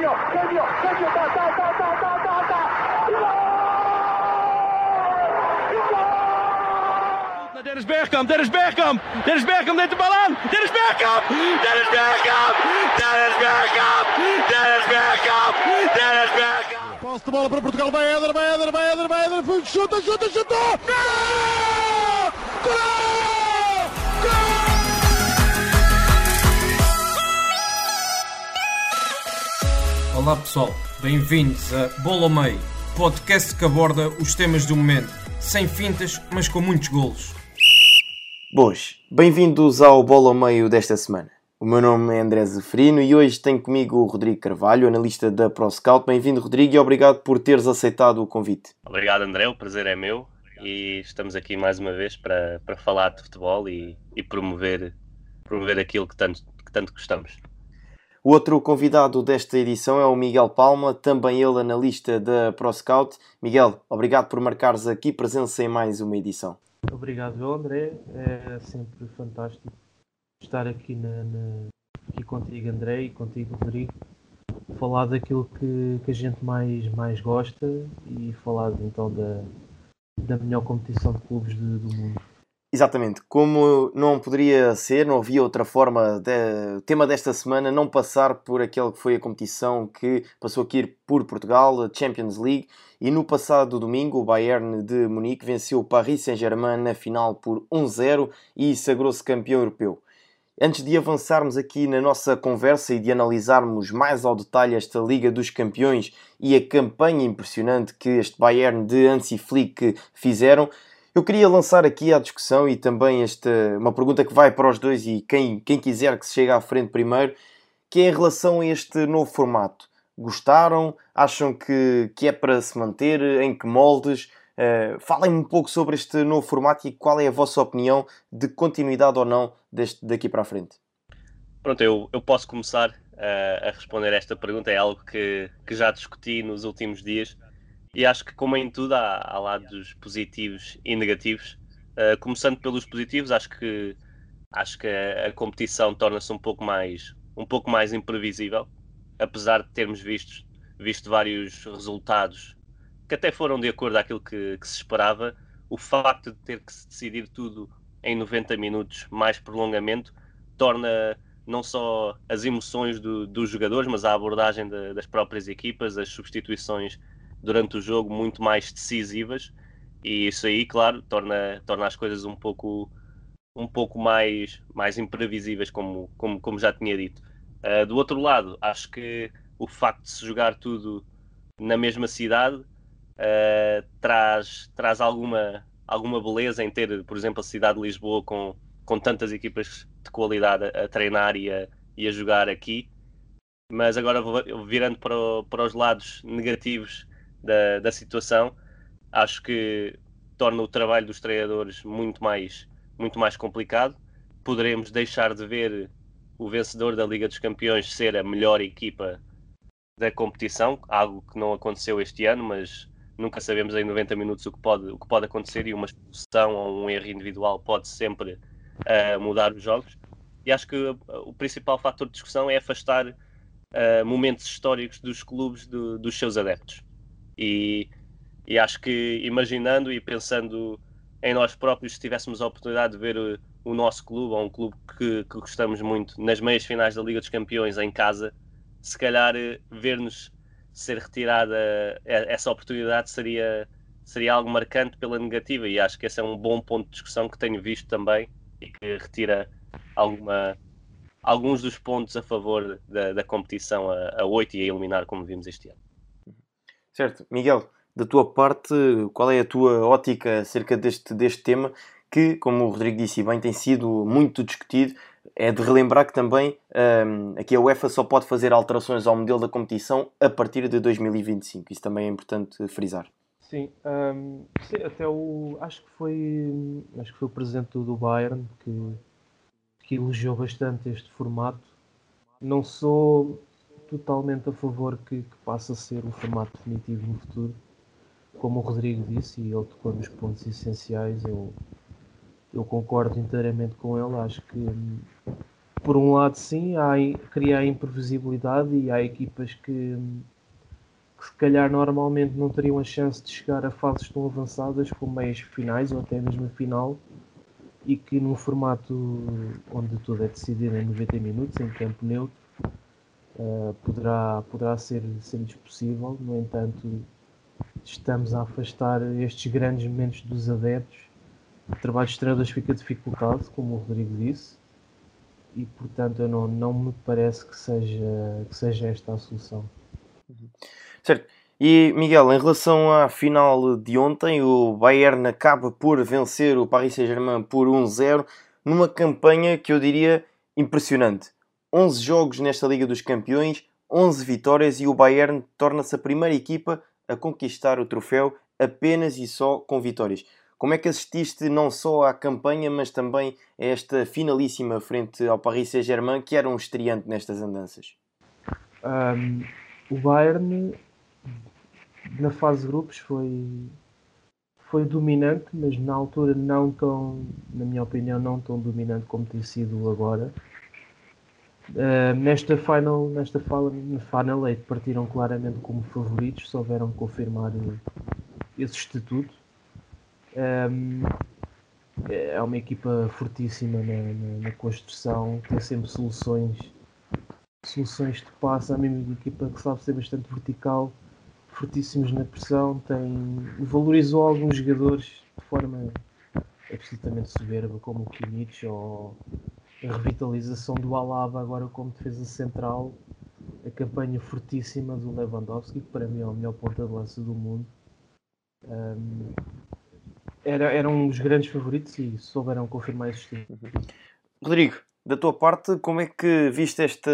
genio, genio, genio, ta, ta, ta, ta, ta, ta, ta. Dennis Bergkamp, Dennis Bergkamp, Dennis Bergkamp neemt de bal aan. Dennis Bergkamp, Dennis Bergkamp, Dennis Bergkamp, Dennis Bergkamp, Dennis Bergkamp. Posse de bola para Portugal, vai Éder, vai Éder, vai Éder, vai Éder, chuta, chuta, chuta! Gol! Gol! Olá pessoal, bem-vindos a Bola ao Meio, podcast que aborda os temas do momento, sem fintas, mas com muitos golos. Boas, bem-vindos ao Bola ao Meio desta semana. O meu nome é André Zeferino e hoje tenho comigo o Rodrigo Carvalho, analista da ProScout. Bem-vindo, Rodrigo, e obrigado por teres aceitado o convite. Obrigado, André, o prazer é meu e estamos aqui mais uma vez para, para falar de futebol e, e promover, promover aquilo que tanto, que tanto gostamos. O outro convidado desta edição é o Miguel Palma, também ele analista da ProScout. Miguel, obrigado por marcares aqui presença em mais uma edição. Obrigado, André. É sempre fantástico estar aqui, na, na, aqui contigo, André, e contigo, Rodrigo. Falar daquilo que, que a gente mais, mais gosta e falar então da, da melhor competição de clubes de, do mundo. Exatamente, como não poderia ser, não havia outra forma, de, o tema desta semana não passar por aquele que foi a competição que passou aqui por Portugal, a Champions League, e no passado domingo o Bayern de Munique venceu o Paris Saint-Germain na final por 1-0 e sagrou-se campeão europeu. Antes de avançarmos aqui na nossa conversa e de analisarmos mais ao detalhe esta Liga dos Campeões e a campanha impressionante que este Bayern de Hansi Flick fizeram, eu queria lançar aqui à discussão e também esta, uma pergunta que vai para os dois e quem, quem quiser que se chegue à frente primeiro, que é em relação a este novo formato. Gostaram? Acham que, que é para se manter? Em que moldes? Uh, Falem-me um pouco sobre este novo formato e qual é a vossa opinião de continuidade ou não deste, daqui para a frente. Pronto, eu, eu posso começar uh, a responder esta pergunta. É algo que, que já discuti nos últimos dias e acho que, como em tudo, há, há lados positivos e negativos. Uh, começando pelos positivos, acho que, acho que a, competição torna-se um pouco mais um pouco mais imprevisível, apesar de termos visto, visto vários resultados que até foram de acordo àquilo que, que se esperava. O facto de ter que se decidir tudo em 90 minutos mais prolongamento torna não só as emoções do, dos jogadores, mas a abordagem de, das próprias equipas, as substituições durante o jogo muito mais decisivas e isso aí, claro, torna, torna as coisas um pouco um pouco mais, mais imprevisíveis, como, como, como já tinha dito. Uh, do outro lado, acho que o facto de se jogar tudo na mesma cidade uh, traz, traz alguma, alguma beleza em ter, por exemplo, a cidade de Lisboa com, com tantas equipas de qualidade a, a treinar e a, e a jogar aqui. Mas agora, virando para, o, para os lados negativos da, da situação, acho que torna o trabalho dos treinadores muito mais, muito mais complicado. Poderemos deixar de ver o vencedor da Liga dos Campeões ser a melhor equipa da competição, algo que não aconteceu este ano, mas nunca sabemos em 90 minutos o que pode, o que pode acontecer e uma expulsão ou um erro individual pode sempre uh, mudar os jogos. E acho que o principal fator de discussão é afastar uh, momentos históricos dos clubes do, dos seus adeptos. E, e acho que imaginando e pensando em nós próprios, se tivéssemos a oportunidade de ver o, o nosso clube, ou um clube que, que, gostamos muito, nas meias finais da Liga dos Campeões em casa, se calhar eh, ver-nos ser retirada essa oportunidade seria, seria algo marcante pela negativa e acho que esse é um bom ponto de discussão que tenho visto também e que retira alguma, alguns dos pontos a favor da, da competição a, a 8 e a eliminar como vimos este ano. Certo. Miguel, da tua parte, qual é a tua ótica acerca deste, deste tema que, como o Rodrigo disse bem, tem sido muito discutido? É de relembrar que também um, aqui a UEFA só pode fazer alterações ao modelo da competição a partir de 2025. Isso também é importante frisar. Sim, um, sim, até o acho que foi acho que foi o presidente do Bayern que, que elogiou bastante este formato. Não sou totalmente a favor que, que passe a ser o formato definitivo no futuro. Como o Rodrigo disse, e ele tocou nos pontos essenciais, eu, eu concordo inteiramente com ele. Acho que, por um lado, sim, há, cria a imprevisibilidade e há equipas que, que se calhar normalmente não teriam a chance de chegar a fases tão avançadas como meias finais ou até mesmo a final e que num formato onde tudo é decidido em 90 minutos, em campo neutro, uh, poderá, poderá ser, ser possível. No entanto, estamos a afastar estes grandes momentos dos adeptos. O trabalho de estrelas fica dificultado, como o Rodrigo disse, e portanto eu não, não me parece que seja, que seja esta a solução. Certo. E Miguel, em relação à final de ontem, o Bayern acaba por vencer o Paris Saint-Germain por 1-0 numa campanha que eu diria impressionante. 11 jogos nesta Liga dos Campeões, 11 vitórias e o Bayern torna-se a primeira equipa a conquistar o troféu apenas e só com vitórias. Como é que assististe não só à campanha, mas também a esta finalíssima frente ao Paris Saint-Germain, que era um estreante nestas andanças? Um, o Bayern na fase de grupos foi, foi dominante, mas na altura não tão, na minha opinião, não tão dominante como tem sido agora. Uh, nesta final, nesta final 8 partiram claramente como favoritos, souberam confirmar esse estatuto. Um, é uma equipa fortíssima na, na, na, construção, tem sempre soluções, soluções de passe, é uma equipa que sabe ser bastante vertical fortíssimos na pressão, tem, valorizou alguns jogadores de forma absolutamente soberba, como o Kimmich ou a revitalização do Alaba agora como defesa central, a campanha fortíssima do Lewandowski, que para mim é o melhor ponta de lança do mundo. Um, era, era um dos grandes favoritos e souberam confirmar esse estilo. Rodrigo, da tua parte, como é que viste esta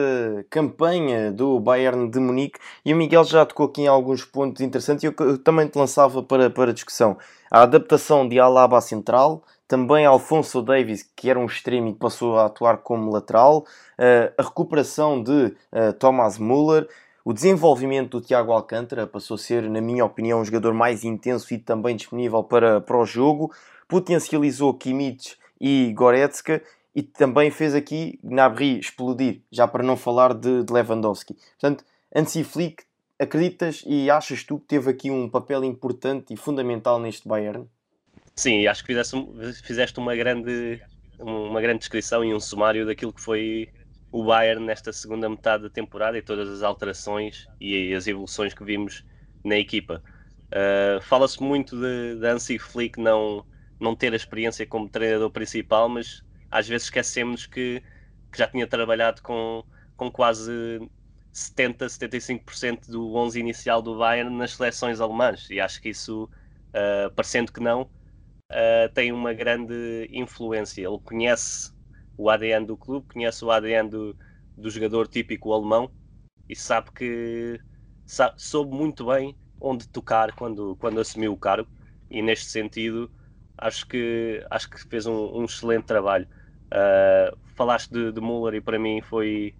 campanha do Bayern de Munique? E o Miguel já tocou aqui em alguns pontos interessantes e eu também te lançava para, para discussão. A adaptação de Alaba à central, também Alfonso Davis, que era um extremo e passou a atuar como lateral, eh, a recuperação de eh, Thomas Müller, o desenvolvimento do Thiago Alcântara passou a ser, na minha opinião, um jogador mais intenso e também disponível para, para o jogo, potencializou Kimmich e Goretzka e também fez aqui Gnabry explodir, já para não falar de, de Lewandowski. Portanto, Hansi Flick, acreditas e achas tu que teve aqui um papel importante e fundamental neste Bayern? Sim, acho que fizeste, fizeste uma, grande, uma grande descrição e um sumário daquilo que foi o Bayern nesta segunda metade da temporada e todas as alterações e as evoluções que vimos na equipa. Uh, Fala-se muito de, de Flick não, não ter a experiência como treinador principal, mas às vezes esquecemos que, que já tinha trabalhado com, com quase 70, 75% do 11 inicial do Bayern nas seleções alemãs e acho que isso, uh, parecendo que não, uh, tem uma grande influência. Ele conhece o ADN do clube, conhece o ADN do, do jogador típico alemão e sabe que sabe, soube muito bem onde tocar quando, quando assumiu o cargo e neste sentido acho que, acho que fez um, um excelente trabalho. Uh, falaste de, de Muller e para mim foi,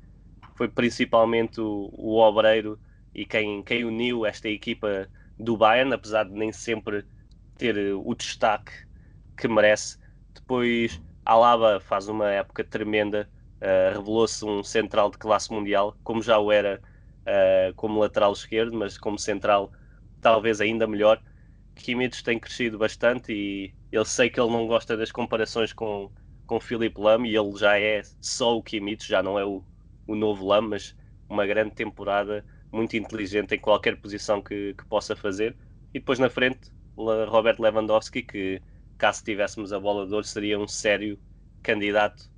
foi principalmente o, o obreiro e quem, quem uniu esta equipa do Bayern, apesar de nem sempre ter o destaque que merece. Depois Alaba faz uma época tremenda, uh, revelou-se um central de classe mundial, como já o era uh, como lateral esquerdo, mas como central talvez ainda melhor. Kimmich tem crescido bastante e eu sei que ele não gosta das comparações com, com Philip Lam e ele já é só o Kimmich, já não é o, o novo Lam, mas uma grande temporada, muito inteligente em qualquer posição que, que possa fazer. E depois na frente, Robert Lewandowski, que caso tivéssemos a bola de ouro, seria um sério candidato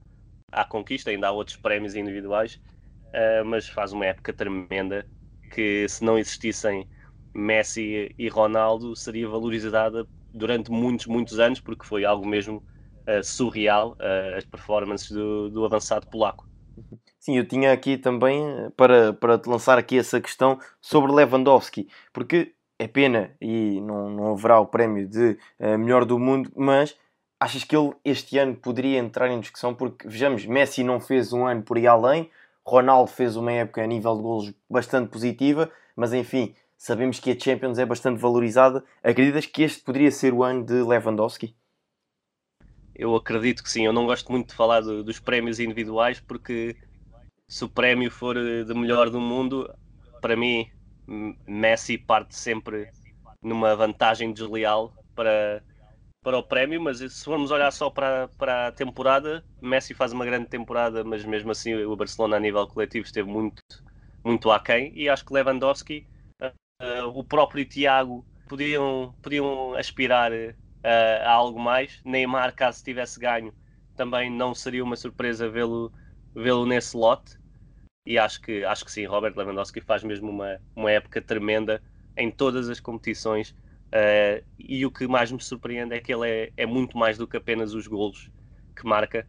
à conquista. Ainda há outros prémios individuais, uh, mas faz uma época tremenda que se não existissem Messi e Ronaldo seria valorizada durante muitos, muitos anos, porque foi algo mesmo uh, surreal uh, as performances do, do avançado polaco. Sim, eu tinha aqui também para, para te lançar aqui essa questão sobre Lewandowski, porque é pena e não, não haverá o prémio de uh, melhor do mundo, mas achas que ele este ano poderia entrar em discussão? Porque vejamos, Messi não fez um ano por aí além, Ronaldo fez uma época a nível de golos bastante positiva, mas enfim, sabemos que a Champions é bastante valorizada. Acreditas que este poderia ser o ano de Lewandowski? Eu acredito que sim. Eu não gosto muito de falar de, dos prémios individuais porque se o prémio for de melhor do mundo, para mim, Messi parte sempre numa vantagem desleal para, para o prémio. Mas se formos olhar só para, para a temporada, Messi faz uma grande temporada, mas mesmo assim o Barcelona a nível coletivo esteve muito, muito aquém. E acho que Lewandowski, uh, o próprio Tiago, podiam, podiam aspirar uh, a algo mais. Neymar, caso tivesse ganho, também não seria uma surpresa vê-lo vê-lo nesse lote e acho que, acho que sim, Robert Lewandowski faz mesmo uma, uma época tremenda em todas as competições. Uh, e o que mais me surpreende é que ele é, é muito mais do que apenas os golos que marca.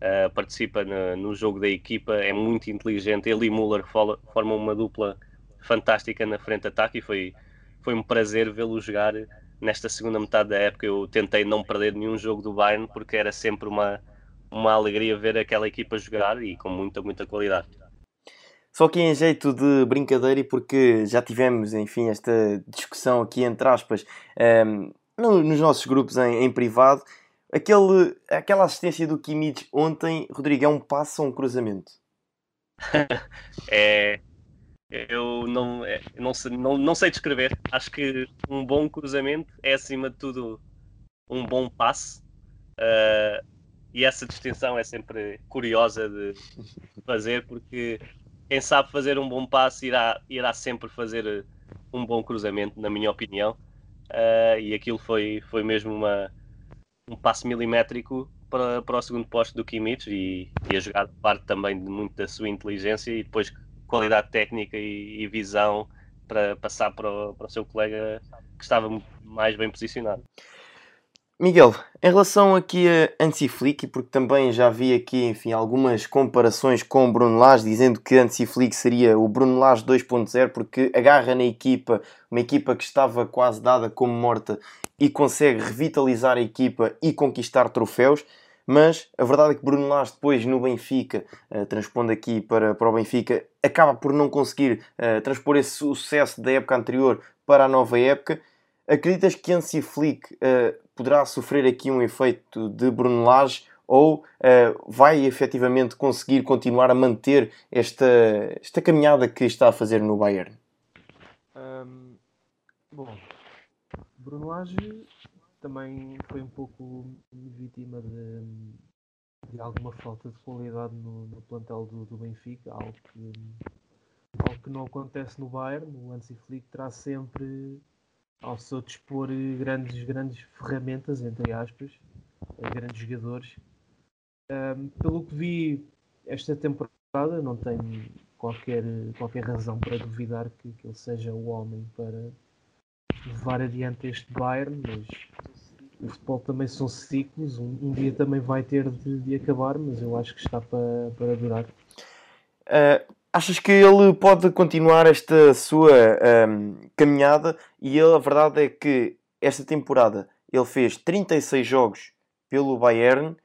Uh, participa no, no, jogo da equipa, é muito inteligente. Ele e Müller formam uma dupla fantástica na frente ataque e foi, foi um prazer vê-lo jogar nesta segunda metade da época. Eu tentei não perder nenhum jogo do Bayern porque era sempre uma, uma alegria ver aquela equipa jogar e com muita, muita qualidade. Só que em jeito de brincadeira e porque já tivemos, enfim, esta discussão aqui entre aspas um, ehm, nos nossos grupos em, em, privado, aquele, aquela assistência do Kimmich ontem, Rodrigo, é um passo ou um cruzamento? é, eu não, é, não, sei, não, não sei descrever. Acho que um bom cruzamento é acima de tudo um bom passe. Uh, e essa distinção é sempre curiosa de fazer porque quem sabe fazer um bom passe irá, irá sempre fazer um bom cruzamento, na minha opinião. Uh, e aquilo foi, foi mesmo uma, um passe milimétrico para, para o segundo posto do Kimmich e, e a jogada parte também de muito da sua inteligência e depois qualidade técnica e, e visão para passar para o, para o seu colega que estava mais bem posicionado. Miguel, em relação aqui a Ansi Flick, porque também já vi aqui, enfim, algumas comparações com o Bruno Lage, dizendo que Ansi Flick seria o Bruno Lage 2.0, porque agarra na equipa, uma equipa que estava quase dada como morta, e consegue revitalizar a equipa e conquistar troféus. Mas a verdade é que Bruno Lage depois no Benfica, uh, transpondo aqui para, para o Benfica, acaba por não conseguir uh, transpor esse sucesso da época anterior para a nova época. Acreditas que Ansi Flick uh, poderá sofrer aqui um efeito de Bruno Lage ou vai efetivamente conseguir continuar a manter esta, esta caminhada que está a fazer no Bayern? Um, bom, Bruno Lage também foi um pouco vítima de, de alguma falta de qualidade no, no plantel do, do, Benfica, algo que, algo que não acontece no Bayern. O Hansi Flick terá sempre ao seu dispor grandes, grandes ferramentas, entre aspas, grandes jogadores. Um, pelo que vi esta temporada, não tenho qualquer, qualquer razão para duvidar que, que ele seja o homem para levar adiante este Bayern, mas o futebol também são ciclos, um, um dia também vai ter de, de, acabar, mas eu acho que está para, para durar. Uh, Achas que ele pode continuar esta sua um, caminhada? E ele, a verdade é que esta temporada ele fez 36 jogos pelo Bayern,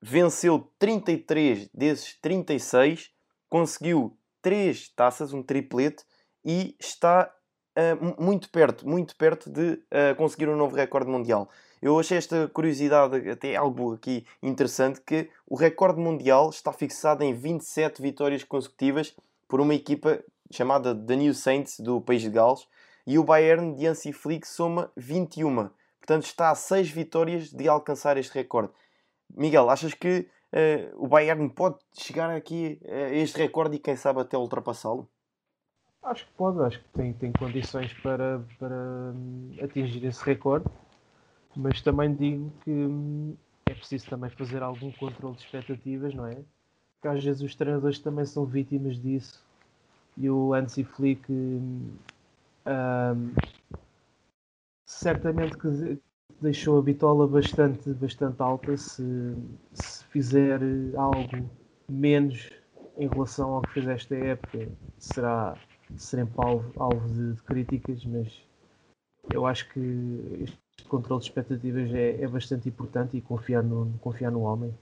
venceu 33 desses 36, conseguiu 3 taças, um triplete, e está uh, muito perto, muito perto de uh, conseguir um novo recorde mundial. Eu achei esta curiosidade até algo aqui interessante, que o recorde mundial está fixado em 27 vitórias consecutivas por uma equipa chamada The New Saints do país de Gales e o Bayern de Hansi Flick soma 21. Portanto, está a 6 vitórias de alcançar este recorde. Miguel, achas que uh, o Bayern pode chegar aqui a este recorde e quem sabe até ultrapassá-lo? Acho que pode, acho que tem, tem condições para, para hum, atingir esse recorde, mas também digo que hum, é preciso também fazer algum controle de expectativas, não é? que às vezes os treinadores também são vítimas disso. E o Hansi Flick um, certamente que deixou a bitola bastante, bastante alta se, se fizer algo menos em relação ao que fez esta época será sempre alvo, alvo de, de, críticas, mas eu acho que controle de expectativas é, é bastante importante e confiar no, confiar no homem.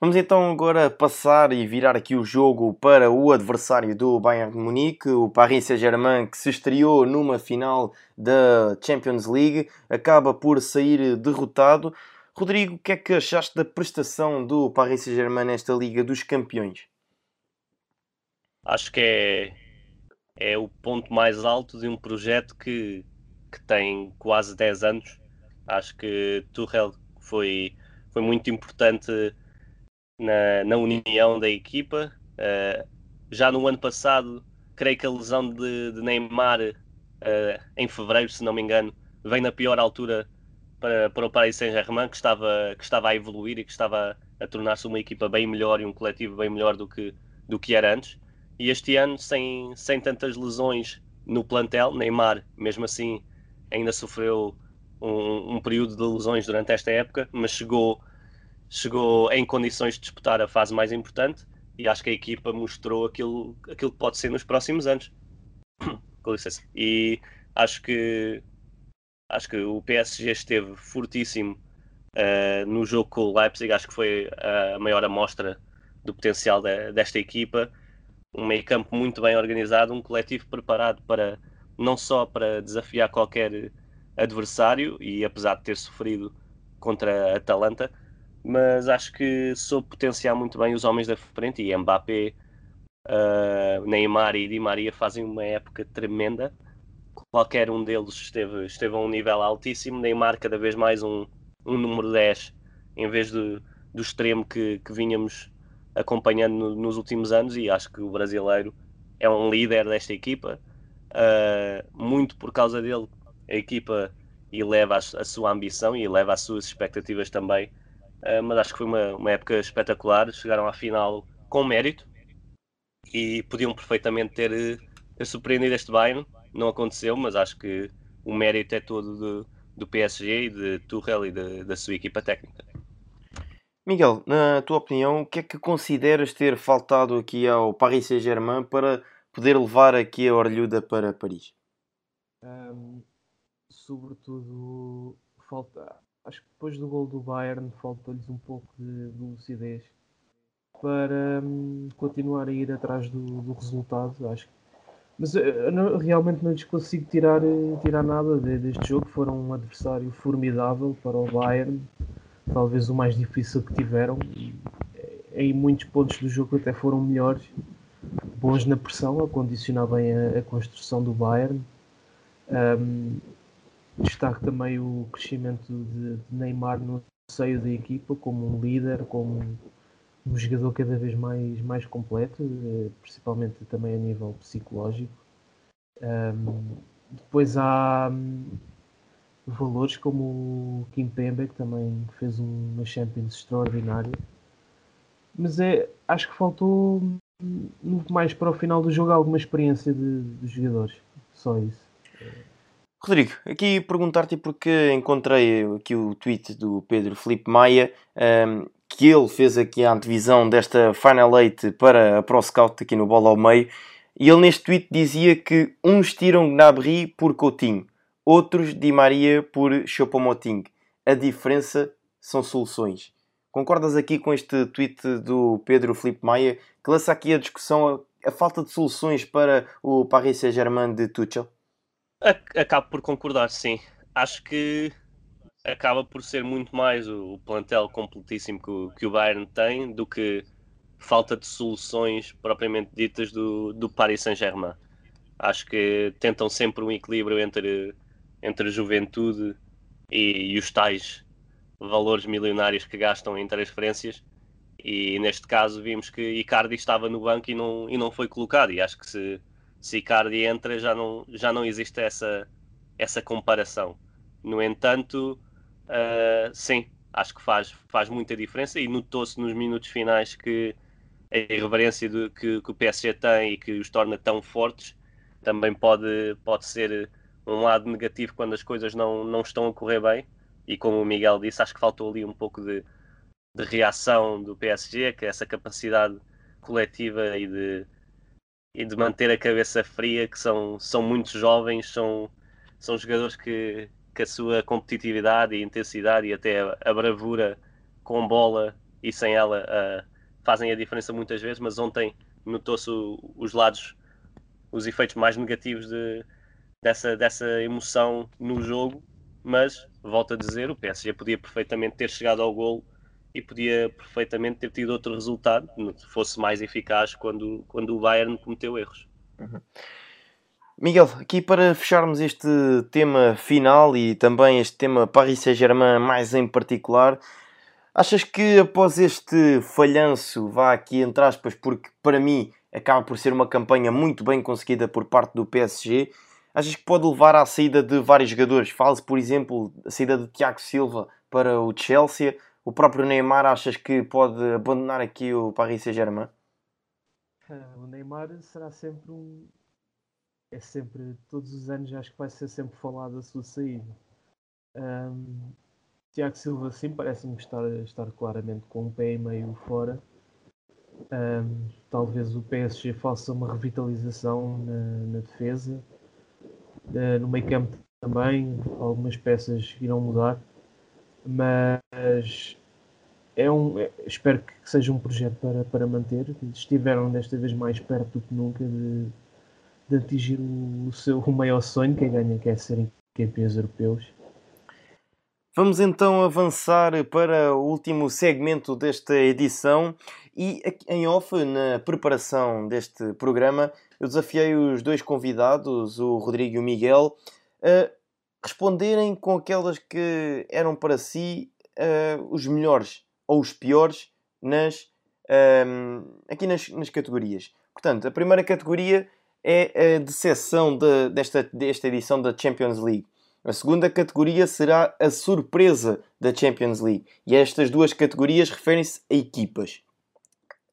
Vamos então agora passar e virar aqui o jogo para o adversário do Bayern de Munique, o Paris Saint-Germain, que se estreou numa final da Champions League, acaba por sair derrotado. Rodrigo, o que é que achaste da prestação do Paris Saint-Germain nesta Liga dos Campeões? Acho que é, é o ponto mais alto de um projeto que, que tem quase 10 anos. Acho que Tuchel foi, foi muito importante na, na união da equipa. Uh, já no ano passado, creio que a lesão de, de Neymar uh, em fevereiro, se não me engano, vem na pior altura para, para o Paris Saint-Germain, que estava, que estava a evoluir e que estava a tornar-se uma equipa bem melhor e um coletivo bem melhor do que, do que era antes. E este ano, sem, sem tantas lesões no plantel, Neymar, mesmo assim, ainda sofreu um, um período de lesões durante esta época, mas chegou, chegou em condições de disputar a fase mais importante e acho que a equipa mostrou aquilo, aquilo que pode ser nos próximos anos. Com licença. E acho que Acho que o PSG esteve fortíssimo uh, no jogo com o Leipzig. Acho que foi a maior amostra do potencial de, desta equipa. Um meio campo muito bem organizado, um coletivo preparado para não só para desafiar qualquer adversário e apesar de ter sofrido contra a Atalanta, mas acho que soube potenciar muito bem os homens da frente e Mbappé, uh, Neymar e Di Maria fazem uma época tremenda qualquer um deles esteve, esteve a um nível altíssimo. Neymar, cada vez mais um, um número 10 em vez do, do extremo que, que vinhamos acompanhando no, nos últimos anos. E acho que o brasileiro é um líder desta equipa. Uh, muito por causa dele, a equipa eleva a, a sua ambição e eleva as suas expectativas também. Uh, mas acho que foi uma, uma época espetacular. Chegaram à final com mérito e podiam perfeitamente ter, ter surpreendido este Bayern não aconteceu, mas acho que o mérito é todo do, PSG e de Tuchel e de, da sua equipa técnica. Miguel, na tua opinião, o que é que consideras ter faltado aqui ao Paris Saint-Germain para poder levar aqui a Orlhuda para Paris? Um, sobretudo, falta, acho que depois do gol do Bayern falta-lhes um pouco de, de lucidez para um, continuar a ir atrás do, do resultado. Acho que mas eu não, realmente não lhes consigo tirar, eh, tirar nada deste jogo. Foram um adversário formidável para o Bayern, talvez o mais difícil que tiveram. Eh, em muitos pontos do jogo até foram melhores, bons na pressão, a condicionar bem a, a construção do Bayern. Um, destaque também o crescimento de, de Neymar no seio da equipa, como um líder, como um jogador cada vez mais, mais completo, eh, principalmente também a nível psicológico. Um, depois há um, valores como o Kim Pembe, que também fez uma Champions extraordinária. Mas é, acho que faltou mais para o final do jogo alguma experiência de, dos jogadores. Só isso. Rodrigo, aqui perguntar-te porque encontrei aqui o tweet do Pedro Felipe Maia um, que ele fez aqui a antevisão desta Final Eight para a Pro Scout aqui no Bola ao Meio. E ele neste tweet dizia que uns tiram Gnabry por Coutinho, outros Di Maria por Choupo-Moting. A diferença são soluções. Concordas aqui com este tweet do Pedro Felipe Maia que lança aqui a discussão a, falta de soluções para o Paris Saint-Germain de Tuchel? Acabo por concordar, sim. Acho que acaba por ser muito mais o, plantel completíssimo que o, que o Bayern tem do que falta de soluções propriamente ditas do, do Paris Saint-Germain. Acho que tentam sempre um equilíbrio entre, entre juventude e, e os tais valores milionários que gastam em transferências. E neste caso vimos que Icardi estava no banco e não, e não foi colocado. E acho que se, se Icardi entra já não, já não existe essa, essa comparação. No entanto, uh, sim, acho que faz, faz muita diferença e notou-se nos minutos finais que a irreverência do, que, que, o PSG tem e que os torna tão fortes também pode, pode ser um lado negativo quando as coisas não, não estão a correr bem. E como o Miguel disse, acho que faltou ali um pouco de, de reação do PSG, que é essa capacidade coletiva e de, e de manter a cabeça fria, que são, são muito jovens, são, são jogadores que, que a sua competitividade e intensidade e até a, bravura com bola e sem ela uh, fazem a diferença muitas vezes, mas ontem notou-se os lados, os efeitos mais negativos de, dessa, dessa emoção no jogo mas volto a dizer, o PSG podia perfeitamente ter chegado ao golo e podia perfeitamente ter tido outro resultado, se fosse mais eficaz quando, quando o Bayern cometeu erros. Uhum. Miguel, aqui para fecharmos este tema final e também este tema Paris Saint-Germain mais em particular, achas que após este falhanço, vá aqui entre aspas, porque para mim acaba por ser uma campanha muito bem conseguida por parte do PSG, achas que pode levar à saída de vários jogadores? Fala-se, por exemplo, a saída de Tiago Silva para o Chelsea, o próprio Neymar achas que pode abandonar aqui o Paris Saint-Germain? Ah, o Neymar será sempre um. É sempre, todos os anos acho que vai ser sempre falado a sua saída. Um, Tiago Silva sim parece-me estar, estar claramente com um pé e meio fora. Um, talvez o PSG faça uma revitalização na, na defesa. Uh, no meio campo também, algumas peças irão mudar mas é um, é, espero que seja um projeto para, para manter. Estiveram desta vez mais perto do que nunca de, de atingir o, o, seu o maior sonho, que é ganha, que é campeões europeus. Vamos então avançar para o último segmento desta edição e em off, na preparação deste programa, eu desafiei os dois convidados, o Rodrigo e o Miguel, a responderem com aquelas que eram para si uh, os melhores ou os piores nas, um, eh, aqui nas, nas, categorias. Portanto, a primeira categoria é a decepção de, desta, desta edição da Champions League. A segunda categoria será a surpresa da Champions League. E estas duas categorias referem-se a equipas.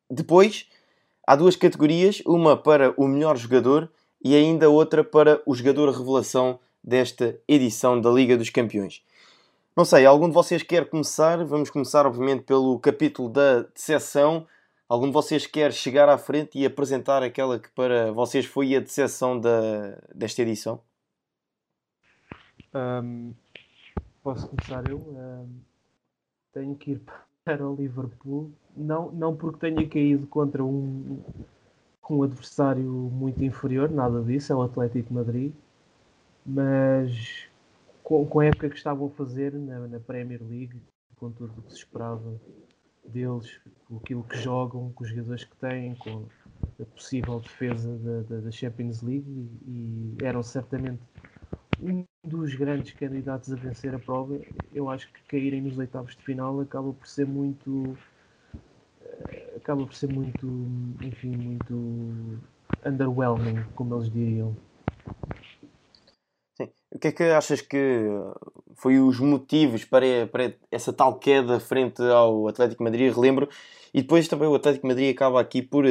Depois, há duas categorias, uma para o melhor jogador e ainda outra para o jogador revelação desta edição da Liga dos Campeões. Não sei, algum de vocês quer começar? Vamos começar, obviamente, pelo capítulo da decepção. Algum de vocês quer chegar à frente e apresentar aquela que para vocês foi a decepção da, desta edição? Um, posso começar eu? Um, tenho que ir para o Liverpool, não, não porque tenha caído contra um, um adversário muito inferior, nada disso, é o Atlético Madrid mas com, com a época que estavam a fazer na, na Premier League, com tudo o que se esperava deles, com aquilo que jogam, com os jogadores que têm, com a possível defesa da, da, da Champions League e, e, eram certamente um dos grandes candidatos a vencer a prova. Eu acho que caírem nos oitavos de final acaba por ser muito eh, acaba por ser muito enfim muito underwhelming como eles diriam o que é que achas que foi os motivos para, para essa tal queda frente ao Atlético Madrid? Relembro. E depois também o Atlético Madrid acaba aqui por uh,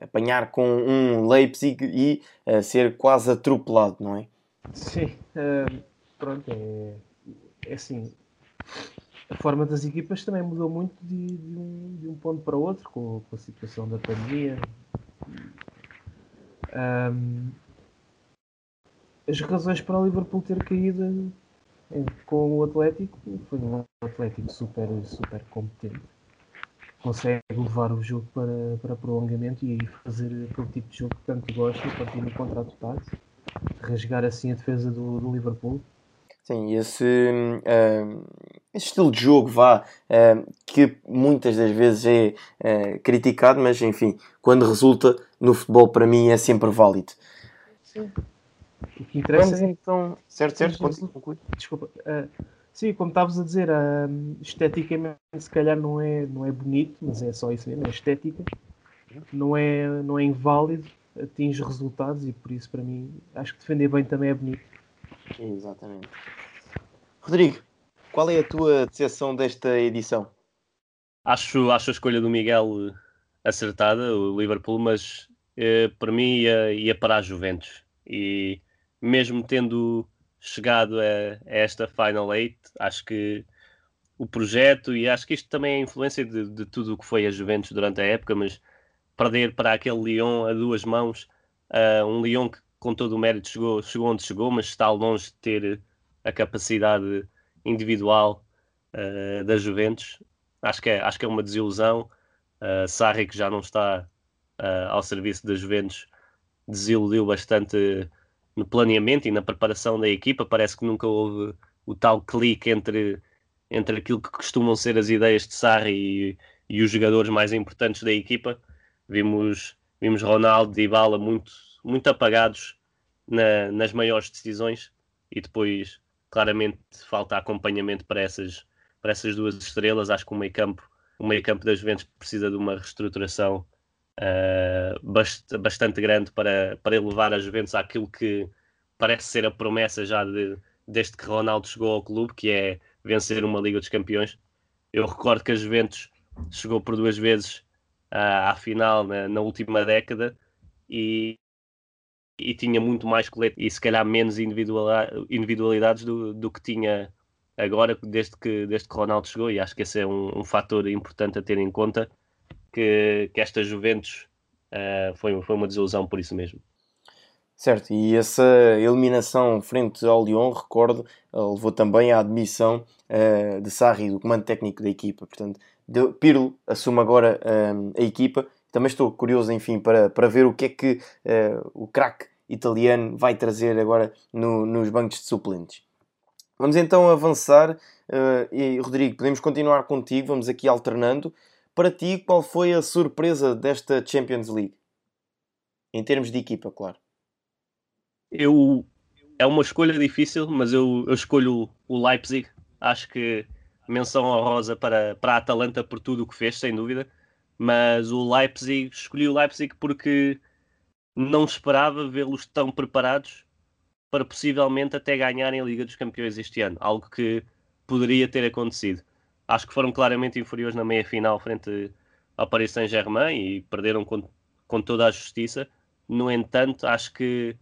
apanhar com um Leipzig e uh, ser quase atropelado, não é? Sim, uh, pronto, é, é assim. A forma das equipas também mudou muito de, de, um, de um, ponto para outro com, com a situação da pandemia. Um, as razões para o Liverpool ter caído com o Atlético foi um Atlético super, super competente. Consegue levar o jogo para, para prolongamento e fazer aquele tipo de jogo que tanto gosta, partir no contra-ataque, rasgar assim a defesa do, do Liverpool. Sim, esse, uh, esse, estilo de jogo vá, uh, que muitas das vezes é uh, criticado, mas enfim, quando resulta no futebol para mim é sempre válido. Sim. O que interessa Vamos então. Certo, certo, conclui. Desculpa. Uh, sim, como estavas a dizer, uh, esteticamente se calhar não é, não é bonito, mas é só isso mesmo, é estética. Não é, não é inválido, atinge resultados e por isso para mim acho que defender bem também é bonito. Exatamente. Rodrigo, qual é a tua decepção desta edição? Acho, acho a escolha do Miguel acertada, o Liverpool, mas eh, para mim ia, ia para a Juventus. E mesmo tendo chegado a, a, esta Final Eight, acho que o projeto, e acho que isto também é influência de, de tudo o que foi a Juventus durante a época, mas perder para aquele Lyon a duas mãos, uh, um Lyon que com todo o mérito chegou, chegou onde chegou, mas está longe de ter a capacidade individual uh, da Juventus. Acho que é, acho que é uma desilusão. Uh, Sarri, que já não está uh, ao serviço da Juventus, desiludiu bastante no planeamento e na preparação da equipa. Parece que nunca houve o tal clique entre, entre aquilo que costumam ser as ideias de Sarri e, e os jogadores mais importantes da equipa. Vimos, vimos Ronaldo e Ibala muito, muito apagados na, nas maiores decisões e depois claramente falta acompanhamento para essas, para essas duas estrelas. Acho que o meio campo, o meio campo das Juventus precisa de uma reestruturação uh, bast bastante grande para, para elevar a Juventus àquilo que parece ser a promessa já de, desde que Ronaldo chegou ao clube, que é vencer uma Liga dos Campeões. Eu recordo que a Juventus chegou por duas vezes uh, à final na, na última década e, e tinha muito mais colete e se calhar menos individualidades do, do que tinha agora desde que, desde que Ronaldo chegou e acho que esse é um, um fator importante a ter em conta que, que esta Juventus uh, foi, foi uma desilusão por isso mesmo. Certo, e essa eliminação frente ao Lyon, recordo, levou também à admissão uh, de Sarri, do comando técnico da equipa. Portanto, Pirlo assume agora uh, a equipa. Também estou curioso, enfim, para, para ver o que é que uh, o craque italiano vai trazer agora no, nos bancos de suplentes. Vamos então avançar. e, Rodrigo, podemos continuar contigo, vamos aqui alternando. Para ti, qual foi a surpresa desta Champions League? Em termos de equipa, claro. Eu é uma escolha difícil, mas eu, eu escolho o Leipzig. Acho que menção honrosa para, para a Atalanta por tudo o que fez, sem dúvida. Mas o Leipzig, escolhi o Leipzig porque não esperava vê-los tão preparados para possivelmente até ganharem a Liga dos Campeões este ano, algo que poderia ter acontecido. Acho que foram claramente inferiores na meia final frente ao Paris Saint-Germain e perderam com, com toda a justiça. No entanto, acho que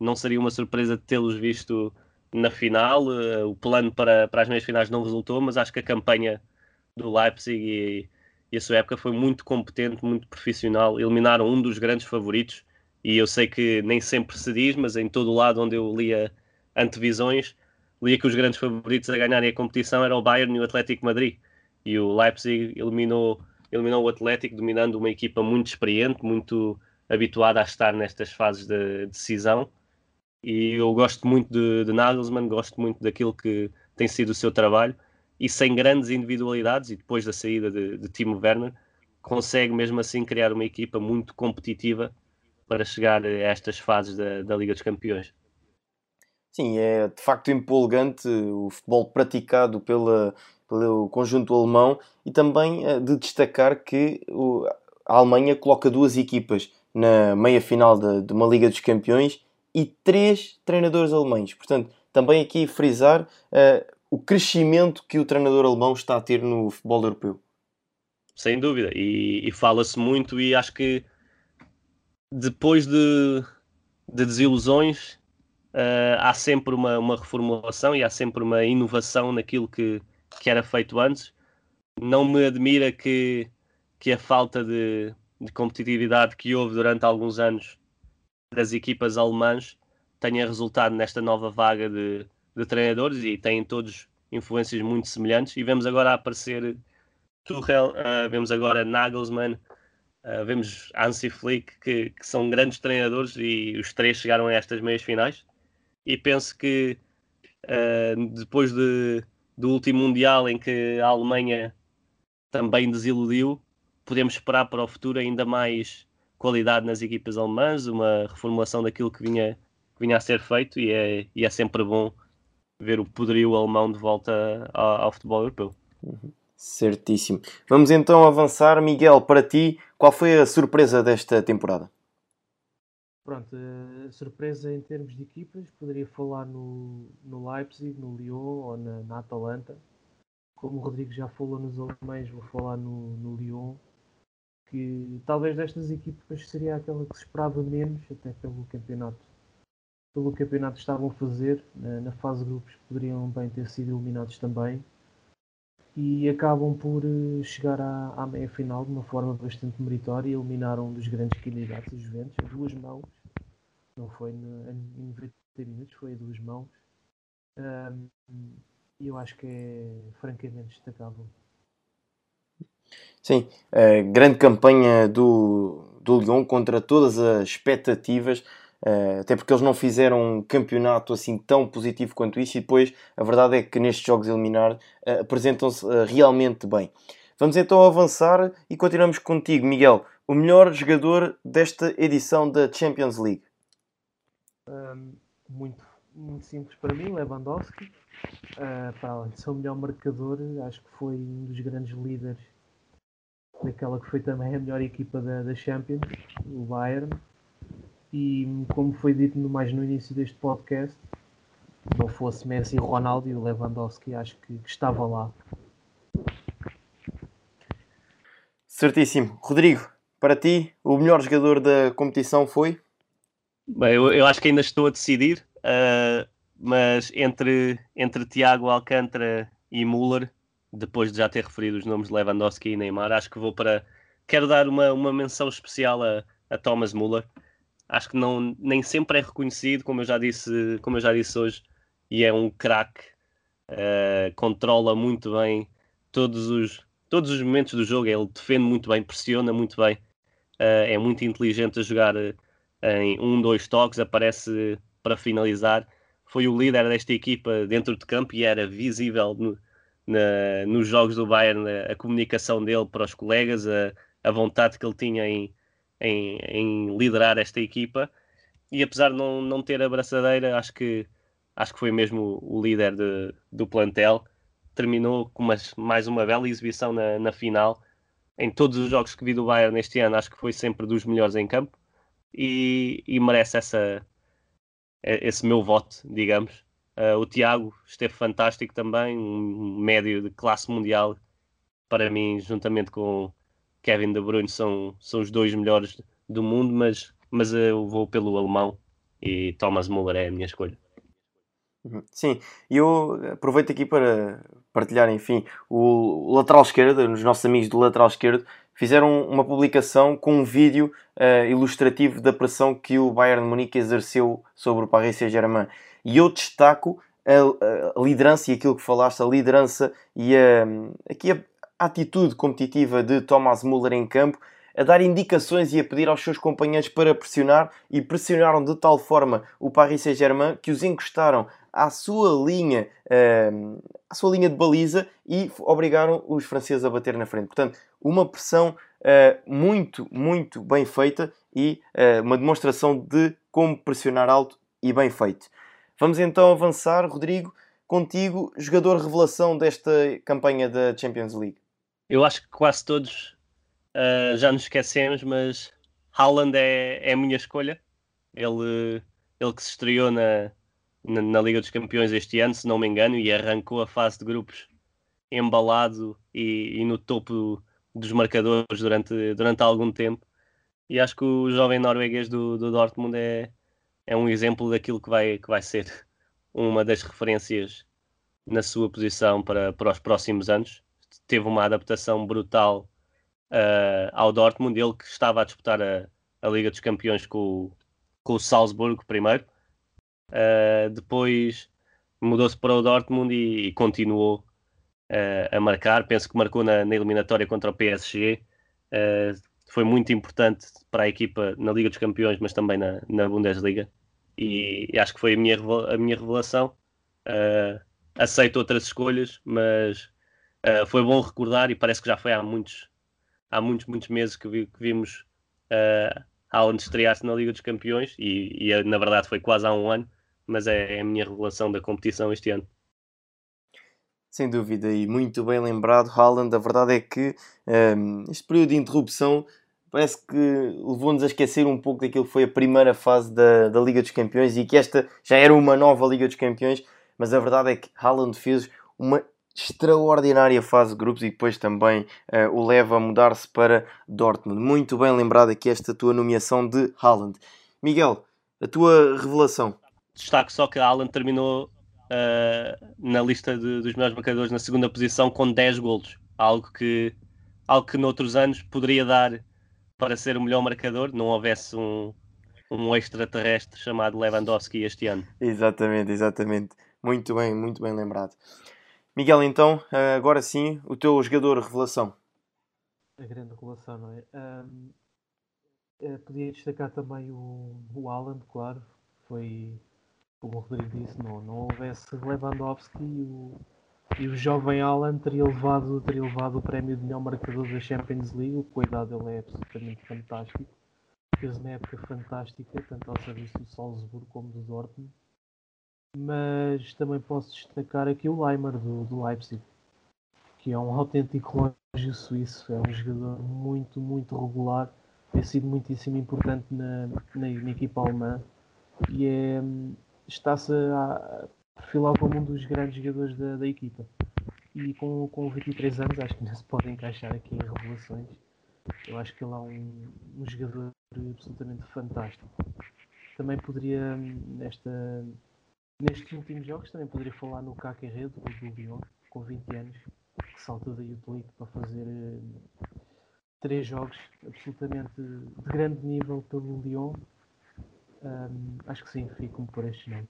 não seria uma surpresa tê-los visto na final. Uh, o plano para, para as meias finais não resultou, mas acho que a campanha do Leipzig e, e, a sua época foi muito competente, muito profissional. Eliminaram um dos grandes favoritos e eu sei que nem sempre se diz, mas em todo o lado onde eu lia antevisões, lia que os grandes favoritos a ganharem a competição eram o Bayern e o Atlético Madrid. E o Leipzig eliminou, eliminou o Atlético, dominando uma equipa muito experiente, muito habituada a estar nestas fases de decisão e eu gosto muito de, de Nagelsmann, gosto muito daquilo que tem sido o seu trabalho e sem grandes individualidades e depois da saída de, de Timo Werner consegue mesmo assim criar uma equipa muito competitiva para chegar a estas fases da, da Liga dos Campeões. Sim, é de facto empolgante o futebol praticado pela, pelo conjunto alemão e também eh, de destacar que a Alemanha coloca duas equipas na meia final de, de uma Liga dos Campeões e três treinadores alemães. Portanto, também aqui frisar uh, o crescimento que o treinador alemão está a ter no futebol europeu. Sem dúvida, e, e fala-se muito, e acho que depois de, de desilusões uh, há sempre uma, uma reformulação e há sempre uma inovação naquilo que, que era feito antes. Não me admira que, que a falta de, de competitividade que houve durante alguns anos das equipas alemãs tenha resultado nesta nova vaga de, de treinadores e têm todos influências muito semelhantes. E vemos agora aparecer Tuchel, uh, vemos agora Nagelsmann, uh, vemos Hansi Flick, que, que, são grandes treinadores e os três chegaram a estas meias finais. E penso que uh, depois de, do último Mundial em que a Alemanha também desiludiu, podemos esperar para o futuro ainda mais qualidade nas equipas alemãs, uma reformulação daquilo que vinha, que vinha a ser feito e é, e é sempre bom ver o poderio alemão de volta ao, ao futebol europeu. Uhum. Certíssimo. Vamos então avançar. Miguel, para ti, qual foi a surpresa desta temporada? Pronto, a surpresa em termos de equipas, poderia falar no, no Leipzig, no Lyon ou na, na Atalanta. Como o Rodrigo já falou nos alemães, vou falar no, no Lyon que talvez destas equipas seria aquela que se esperava menos, até pelo campeonato. Pelo campeonato que estavam a fazer, na, na fase de grupos poderiam bem ter sido eliminados também. E acabam por eh, chegar à, à meia final de uma forma bastante meritória. Eliminaram um dos grandes candidatos, os Juventus, a duas mãos. Não foi no, em 90 minutos, foi a duas mãos. E eu acho que é francamente destacável Sim, grande campanha do, do Lyon contra todas as expectativas. uh, até porque eles não fizeram um campeonato assim tão positivo quanto isso, e depois a verdade é que nestes jogos eliminar uh, apresentam-se uh, realmente bem. Vamos então avançar e continuamos contigo, Miguel. O melhor jogador desta edição da Champions League? Um, muito, muito simples para mim, Lewandowski. para além de ser o melhor marcador, acho que foi um dos grandes líderes daquela que foi também a melhor equipa da, da Champions, o Bayern. E como foi dito no, mais no início deste podcast, não fosse Messi, Ronaldo e o Lewandowski, acho que, que estava lá. Certíssimo. Rodrigo, para ti, o melhor jogador da competição foi? Bem, eu, eu acho que ainda estou a decidir, uh, mas entre, entre Tiago Alcântara e Müller, depois de já ter referido os nomes de Lewandowski e Neymar, acho que vou para. Quero dar uma, uma menção especial a, a Thomas Müller. Acho que não, nem sempre é reconhecido, como eu já disse, como eu já disse hoje, e é um craque. Uh, controla muito bem todos os, todos os momentos do jogo. Ele defende muito bem, pressiona muito bem, uh, é muito inteligente a jogar uh, em um, dois toques, aparece para finalizar. Foi o líder desta equipa dentro de campo e era visível no, na, nos jogos do Bayern a, a, comunicação dele para os colegas, a, a vontade que ele tinha em, em, em, liderar esta equipa. E apesar de não, não ter a braçadeira, acho que, acho que foi mesmo o, líder de, do plantel. Terminou com uma, mais uma bela exibição na, na final. Em todos os jogos que vi do Bayern neste ano, acho que foi sempre dos melhores em campo e, e merece essa, esse meu voto, digamos. Uh, o Tiago esteve fantástico também, um médio de classe mundial. Para mim, juntamente com Kevin De Bruyne, são, são os dois melhores do mundo, mas, mas eu vou pelo alemão e Thomas Müller é a minha escolha. Uhum. Sim, e eu aproveito aqui para partilhar, enfim, o lateral esquerdo, os nossos amigos do lateral esquerdo, fizeram uma publicação com um vídeo uh, ilustrativo da pressão que o Bayern Munique exerceu sobre o Paris Saint-Germain. E eu destaco a, a, liderança e aquilo que falaste, a liderança e a, aqui a, a atitude competitiva de Thomas Müller em campo, a dar indicações e a pedir aos seus companheiros para pressionar e pressionaram de tal forma o Paris Saint-Germain que os encostaram à sua linha, uh, à sua linha de baliza e obrigaram os franceses a bater na frente. Portanto, uma pressão uh, muito, muito bem feita e uh, uma demonstração de como pressionar alto e bem feito. Vamos então avançar, Rodrigo, contigo, jogador revelação desta campanha da Champions League. Eu acho que quase todos uh, já nos esquecemos, mas Haaland é, é a minha escolha. Ele, ele que se estreou na, na, na, Liga dos Campeões este ano, se não me engano, e arrancou a fase de grupos embalado e, e no topo dos marcadores durante, durante algum tempo. E acho que o jovem norueguês do, do Dortmund é, é um exemplo daquilo que vai, que vai ser uma das referências na sua posição para, para os próximos anos. Teve uma adaptação brutal uh, ao Dortmund, ele que estava a disputar a, a Liga dos Campeões com, com o Salzburgo primeiro. Uh, depois mudou-se para o Dortmund e, e continuou uh, a marcar. Penso que marcou na, na eliminatória contra o PSG. Foi muito importante para a equipa na Liga dos Campeões, mas também na, na Bundesliga. E, e, acho que foi a minha, a minha revelação. aceito outras escolhas, mas foi bom recordar e parece que já foi há muitos, há muitos, muitos meses que, vi, que vimos uh, Haaland estrear-se na Liga dos Campeões e, e, na verdade foi quase há um ano, mas é, é a minha revelação da competição este ano. Sem dúvida, e muito bem lembrado, Haaland. A verdade é que um, este período de interrupção parece que levou-nos a esquecer um pouco daquilo que foi a primeira fase da, da Liga dos Campeões e que esta já era uma nova Liga dos Campeões, mas a verdade é que Haaland fez uma extraordinária fase de grupos e depois também uh, o leva a mudar-se para Dortmund. Muito bem lembrada aqui esta tua nomeação de Haaland. Miguel, a tua revelação. Destaque só que Haaland terminou uh, na lista de, dos melhores marcadores na segunda posição com 10 golos. Algo que, algo que noutros anos poderia dar para ser o melhor marcador, não houvesse um, um extraterrestre chamado Lewandowski este ano. Exatamente, exatamente. Muito bem, muito bem lembrado. Miguel, então, eh, agora sim, o teu jogador revelação. A grande revelação, não é? Um, Uh, podia destacar também o, o Haaland, claro. Foi, como o Rodrigo disse, não, não houvesse Lewandowski e o, e o jovem Haaland teria levado, teria levado o prémio de melhor marcador da Champions League. O cuidado dele é absolutamente fantástico. Fez uma época fantástica, tanto ao serviço do Salzburgo como do Dortmund. Mas também posso destacar aqui o Leimer do, do Leipzig, que é um autêntico relógio suíço. É um jogador muito, muito regular. Tem sido muitíssimo importante na, na, na equipa alemã e é, está-se a perfilar como um dos grandes jogadores da, da equipa. E com, com 23 anos, acho que não se pode encaixar aqui em revelações. Eu acho que ele é um, um jogador absolutamente fantástico. Também poderia, nesta, nestes últimos jogos, também poderia falar no Caquerredo, do Lyon, com 20 anos, que saltou da Youth League para fazer uh, três jogos absolutamente de grande nível pelo Lyon. Um, acho que sim, fico por estes nomes.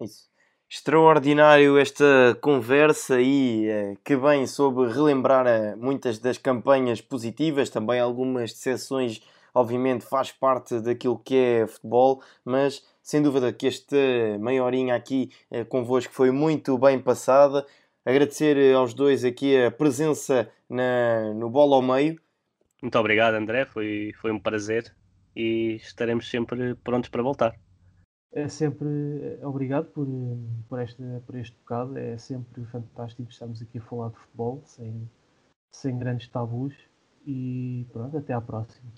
Isso. Extraordinário esta conversa e eh, que bem soube relembrar eh, muitas das campanhas positivas, também algumas decepções, obviamente faz parte daquilo que é futebol, mas sem dúvida que esta meia horinha aqui eh, convosco foi muito bem passada. Agradecer aos dois aqui a presença na, no Bola ao Meio. Muito obrigado, André, foi, foi um prazer e estaremos sempre prontos para voltar é sempre eh, obrigado por, eh, por, este, por este bocado. É sempre fantástico estarmos aqui a falar de futebol sem, sem grandes tabus. E pronto, até à próxima.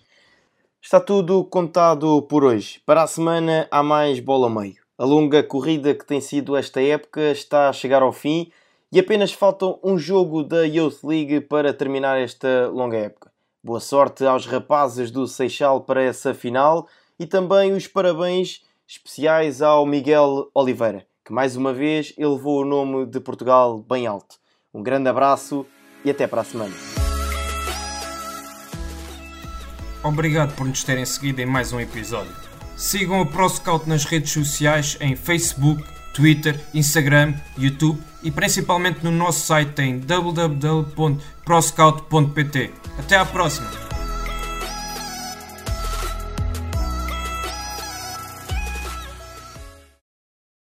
Está tudo contado por hoje. Para a semana há mais bola meio. A longa corrida que tem sido esta época está a chegar ao fim e apenas falta um jogo da Youth League para terminar esta longa época. Boa sorte aos rapazes do Seixal para essa final e também os parabéns especiais ao Miguel Oliveira, que mais uma vez elevou o nome de Portugal bem alto. Um grande abraço e até para a semana. Obrigado por nos terem seguido em mais um episódio. Sigam o ProScout nas redes sociais em Facebook, Twitter, Instagram, YouTube e principalmente no nosso site em www.proscout.pt. Até à próxima!